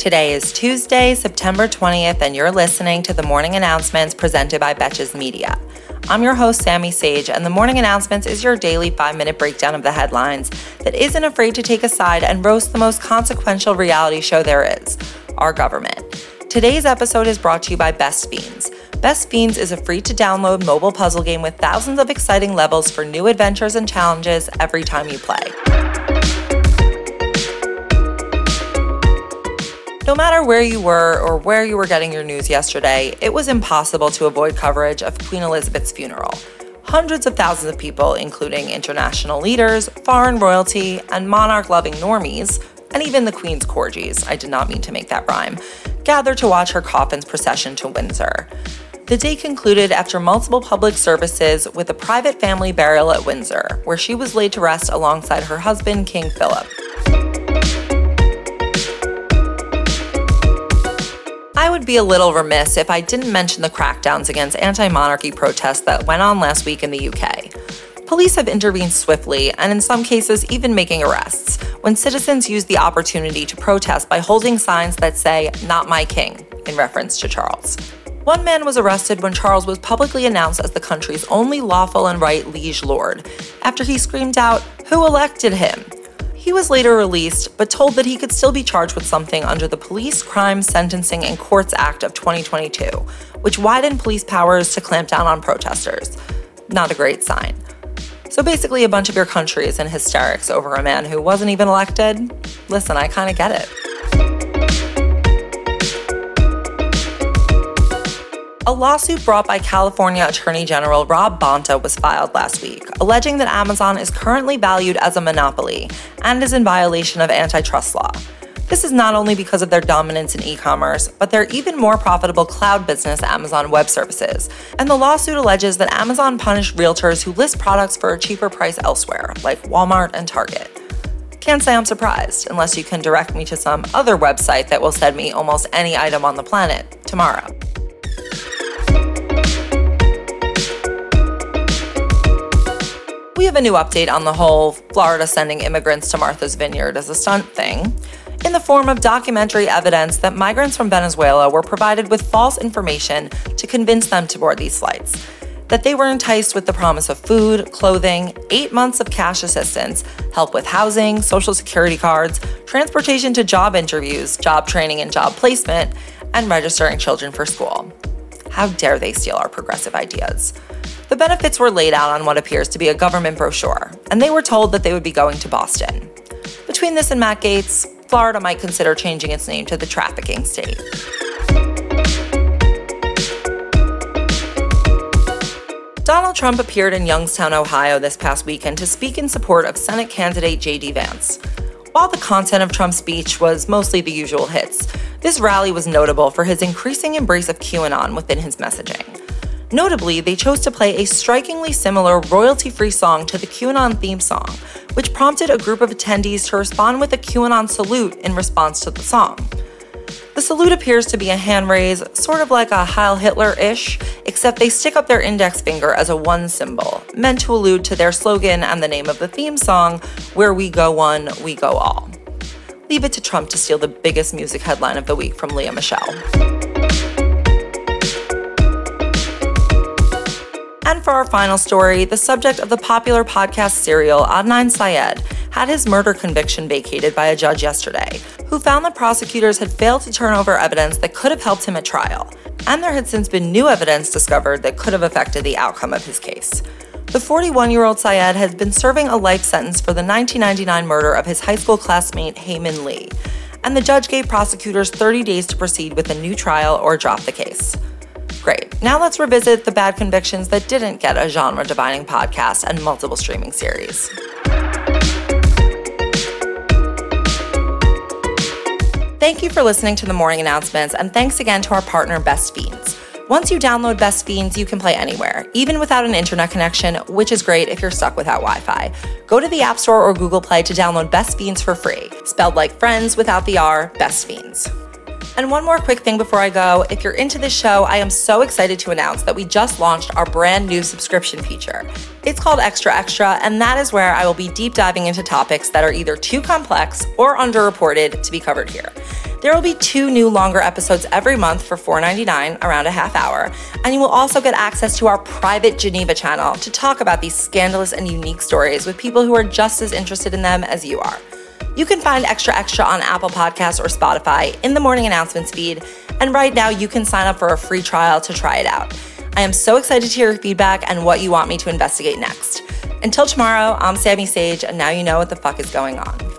Today is Tuesday, September 20th, and you're listening to the morning announcements presented by Betches Media. I'm your host, Sami Sage, and the morning announcements is your daily five minute breakdown of the headlines that isn't afraid to take a side and roast the most consequential reality show there is our government. Today's episode is brought to you by Best Fiends. Best Fiends is a free to download mobile puzzle game with thousands of exciting levels for new adventures and challenges every time you play. No matter where you were or where you were getting your news yesterday, it was impossible to avoid coverage of Queen Elizabeth's funeral. Hundreds of thousands of people, including international leaders, foreign royalty, and monarch loving normies, and even the Queen's corgis, I did not mean to make that rhyme, gathered to watch her coffin's procession to Windsor. The day concluded after multiple public services with a private family burial at Windsor, where she was laid to rest alongside her husband, King Philip. I would be a little remiss if I didn't mention the crackdowns against anti monarchy protests that went on last week in the UK. Police have intervened swiftly and, in some cases, even making arrests when citizens use the opportunity to protest by holding signs that say, Not my king, in reference to Charles. One man was arrested when Charles was publicly announced as the country's only lawful and right liege lord, after he screamed out, Who elected him? He was later released, but told that he could still be charged with something under the Police Crime Sentencing and Courts Act of 2022, which widened police powers to clamp down on protesters. Not a great sign. So basically, a bunch of your country is in hysterics over a man who wasn't even elected. Listen, I kind of get it. A lawsuit brought by California Attorney General Rob Bonta was filed last week, alleging that Amazon is currently valued as a monopoly and is in violation of antitrust law. This is not only because of their dominance in e commerce, but their even more profitable cloud business, Amazon Web Services. And the lawsuit alleges that Amazon punished realtors who list products for a cheaper price elsewhere, like Walmart and Target. Can't say I'm surprised, unless you can direct me to some other website that will send me almost any item on the planet tomorrow. We have a new update on the whole Florida sending immigrants to Martha's Vineyard as a stunt thing in the form of documentary evidence that migrants from Venezuela were provided with false information to convince them to board these flights. That they were enticed with the promise of food, clothing, eight months of cash assistance, help with housing, social security cards, transportation to job interviews, job training and job placement, and registering children for school. How dare they steal our progressive ideas? The benefits were laid out on what appears to be a government brochure, and they were told that they would be going to Boston. Between this and Matt Gaetz, Florida might consider changing its name to the trafficking state. Donald Trump appeared in Youngstown, Ohio this past weekend to speak in support of Senate candidate J.D. Vance. While the content of Trump's speech was mostly the usual hits, this rally was notable for his increasing embrace of QAnon within his messaging. Notably, they chose to play a strikingly similar royalty free song to the QAnon theme song, which prompted a group of attendees to respond with a QAnon salute in response to the song. The salute appears to be a hand raise, sort of like a Heil Hitler ish, except they stick up their index finger as a one symbol, meant to allude to their slogan and the name of the theme song, Where We Go One, We Go All. Leave it to Trump to steal the biggest music headline of the week from Lea Michele. And for our final story, the subject of the popular podcast serial, Adnan Syed, had his murder conviction vacated by a judge yesterday, who found that prosecutors had failed to turn over evidence that could have helped him at trial. And there had since been new evidence discovered that could have affected the outcome of his case. The 41 year old Syed has been serving a life sentence for the 1999 murder of his high school classmate Hae Min Lee, and the judge gave prosecutors 30 days to proceed with a new trial or drop the case. Great. Now let's revisit the bad convictions that didn't get a genre defining podcast and multiple streaming series. Thank you for listening to the morning announcements, and thanks again to our partner, Best Fiends. Once you download Best Fiends, you can play anywhere, even without an internet connection, which is great if you're stuck without Wi Fi. Go to the App Store or Google Play to download Best Fiends for free. Spelled like friends without the R, Best Fiends. And one more quick thing before I go. If you're into this show, I am so excited to announce that we just launched our brand new subscription feature. It's called Extra Extra, and that is where I will be deep diving into topics that are either too complex or underreported to be covered here. There will be two new longer episodes every month for $4.99, around a half hour, and you will also get access to our private Geneva channel to talk about these scandalous and unique stories with people who are just as interested in them as you are. You can find Extra Extra on Apple Podcasts or Spotify in the morning announcements feed, and right now you can sign up for a free trial to try it out. I am so excited to hear your feedback and what you want me to investigate next. Until tomorrow, I'm Sami Sage, and now you know what the fuck is going on.